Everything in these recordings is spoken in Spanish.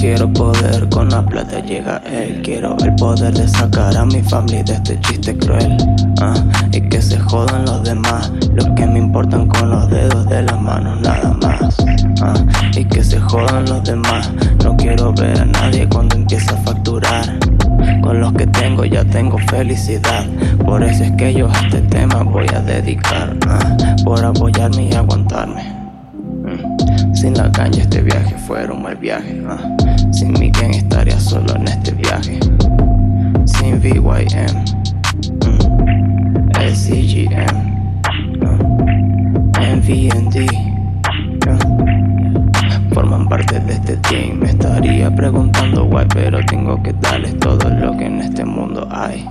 quiero poder, con la plata llega él. Quiero el poder de sacar a mi familia de este chiste cruel. Ah, y que se jodan los demás, los que me importan con los dedos de las manos, nada más. Ah, y que se jodan los demás, no quiero ver a nadie cuando empiece a facturar. Con los que tengo ya tengo felicidad, por eso es que yo a este tema voy a dedicar. Ah, por apoyarme y aguantarme. Sin la caña este viaje fuera un mal viaje. Ah. Sin mi gang estaría solo en este viaje. Sin VYM, mm. SCGM, uh. MVND. Forman parte de este team. Me estaría preguntando why, pero tengo que darles todo lo que en este mundo hay.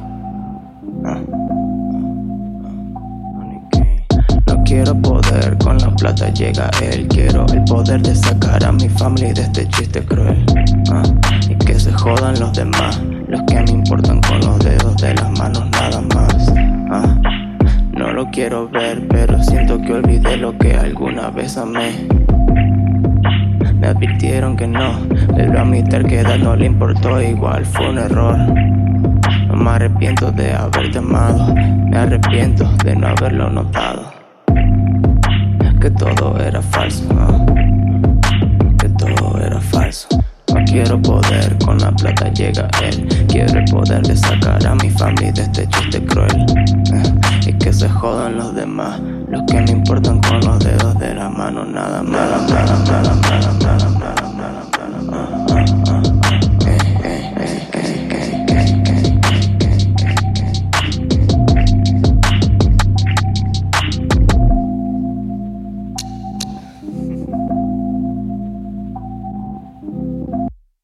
Quiero poder, con la plata llega él. Quiero el poder de sacar a mi familia de este chiste cruel. Ah, y que se jodan los demás, los que me importan con los dedos de las manos nada más. Ah, no lo quiero ver, pero siento que olvidé lo que alguna vez amé. Me advirtieron que no, pero a mi terquedad no le importó, igual fue un error. No me arrepiento de haberte amado, me arrepiento de no haberlo notado que todo era falso, ¿no? que todo era falso. No quiero poder, con la plata llega él. Quiere poderle sacar a mi familia de este chiste cruel. Y que se jodan los demás, los que me importan con los dedos de la mano, nada nada, nada, nada, nada, nada.